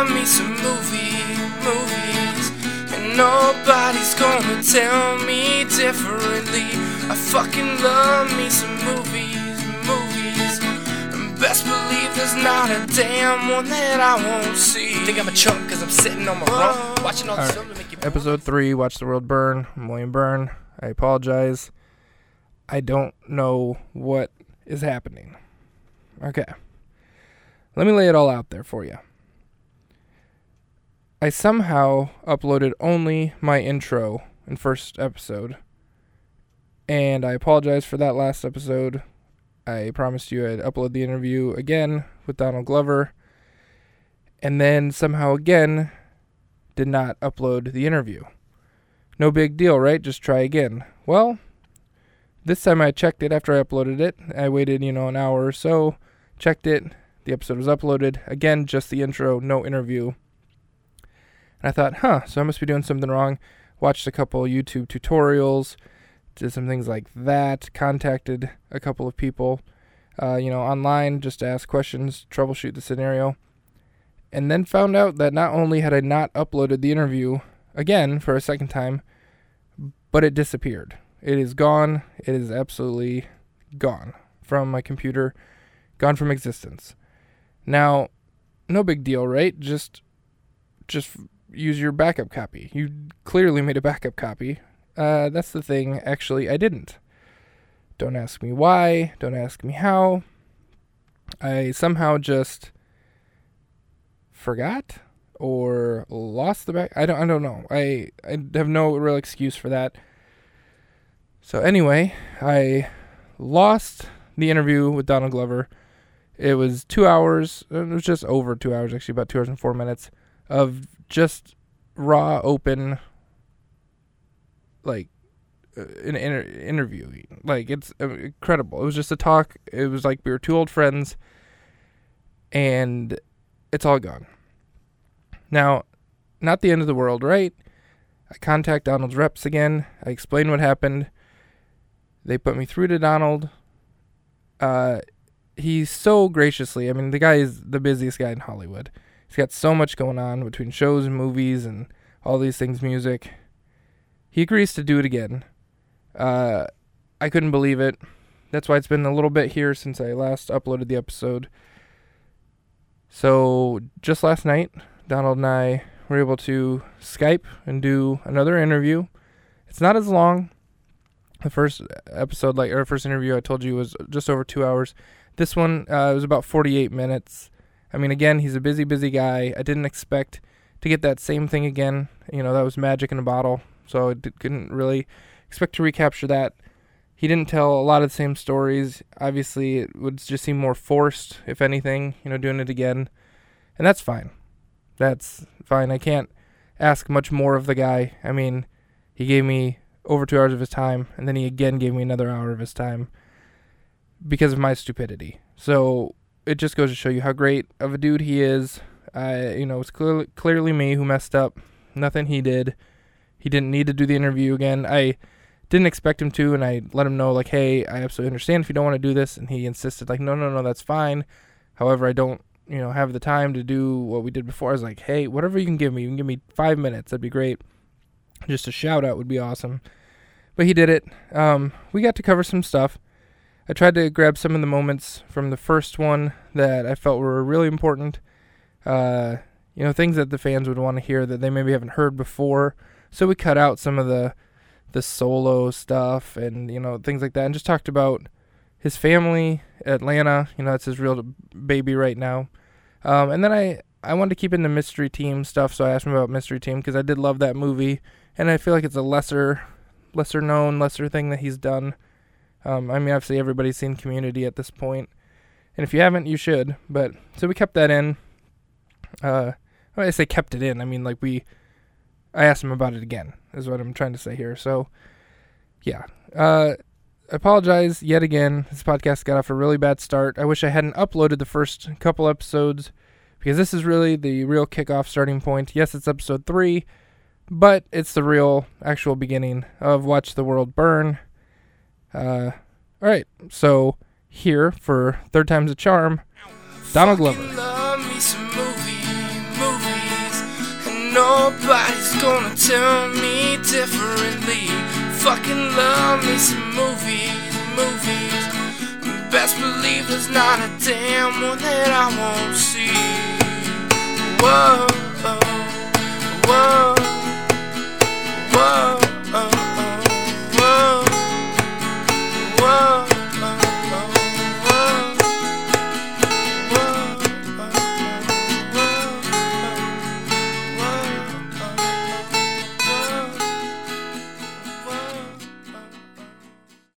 love me some movie, movies. And nobody's gonna tell me differently. I fucking love me some movies, movies. And best believe there's not a damn one that I won't see. Think I'm a chump because I'm sitting on my rump, watching all this Alright. film make you Episode 3 Watch the World Burn. I'm William Byrne. I apologize. I don't know what is happening. Okay. Let me lay it all out there for you. I somehow uploaded only my intro and first episode. And I apologize for that last episode. I promised you I'd upload the interview again with Donald Glover. And then somehow again did not upload the interview. No big deal, right? Just try again. Well, this time I checked it after I uploaded it. I waited, you know, an hour or so, checked it. The episode was uploaded. Again, just the intro, no interview. And I thought, huh, so I must be doing something wrong. Watched a couple YouTube tutorials, did some things like that, contacted a couple of people, uh, you know, online just to ask questions, troubleshoot the scenario and then found out that not only had I not uploaded the interview again for a second time, but it disappeared. It is gone. It is absolutely gone from my computer, gone from existence. Now, no big deal, right? Just just use your backup copy. You clearly made a backup copy. Uh, that's the thing. Actually, I didn't. Don't ask me why. Don't ask me how. I somehow just forgot or lost the back. I don't. I don't know. I I have no real excuse for that. So anyway, I lost the interview with Donald Glover. It was two hours. It was just over two hours, actually, about two hours and four minutes of just raw, open, like uh, an inter- interview. Like it's uh, incredible. It was just a talk. It was like we were two old friends, and it's all gone. Now, not the end of the world, right? I contact Donald's reps again. I explain what happened. They put me through to Donald. Uh, he's so graciously. I mean, the guy is the busiest guy in Hollywood. He's got so much going on between shows and movies and all these things, music. He agrees to do it again. Uh, I couldn't believe it. That's why it's been a little bit here since I last uploaded the episode. So just last night, Donald and I were able to Skype and do another interview. It's not as long. The first episode, like or first interview, I told you was just over two hours. This one uh, was about 48 minutes. I mean, again, he's a busy, busy guy. I didn't expect to get that same thing again. You know, that was magic in a bottle. So I d- couldn't really expect to recapture that. He didn't tell a lot of the same stories. Obviously, it would just seem more forced, if anything, you know, doing it again. And that's fine. That's fine. I can't ask much more of the guy. I mean, he gave me over two hours of his time, and then he again gave me another hour of his time because of my stupidity. So it just goes to show you how great of a dude he is. I, you know, it's clearly clearly me who messed up. Nothing he did. He didn't need to do the interview again. I didn't expect him to, and I let him know like, hey, I absolutely understand if you don't want to do this, and he insisted like, no, no, no, that's fine. However, I don't, you know, have the time to do what we did before. I was like, hey, whatever you can give me, you can give me five minutes, that'd be great. Just a shout out would be awesome. But he did it. Um, we got to cover some stuff. I tried to grab some of the moments from the first one that I felt were really important. Uh, you know, things that the fans would want to hear that they maybe haven't heard before. So we cut out some of the the solo stuff and you know things like that, and just talked about his family, Atlanta. You know, that's his real baby right now. Um, and then I I wanted to keep in the mystery team stuff, so I asked him about mystery team because I did love that movie, and I feel like it's a lesser lesser known, lesser thing that he's done. Um, I mean, obviously everybody's seen Community at this point, and if you haven't, you should. But so we kept that in. Uh, I say kept it in, I mean like we. I asked him about it again. Is what I'm trying to say here. So, yeah. Uh, I apologize yet again. This podcast got off a really bad start. I wish I hadn't uploaded the first couple episodes because this is really the real kickoff starting point. Yes, it's episode three, but it's the real actual beginning of Watch the World Burn. Uh, all right, so here for third time's a charm, Donald Glover. Love me some movie, movies. nobody's gonna tell me differently. Fucking love me some movies, movies. Best believe there's not a damn one that I won't see. Whoa, whoa.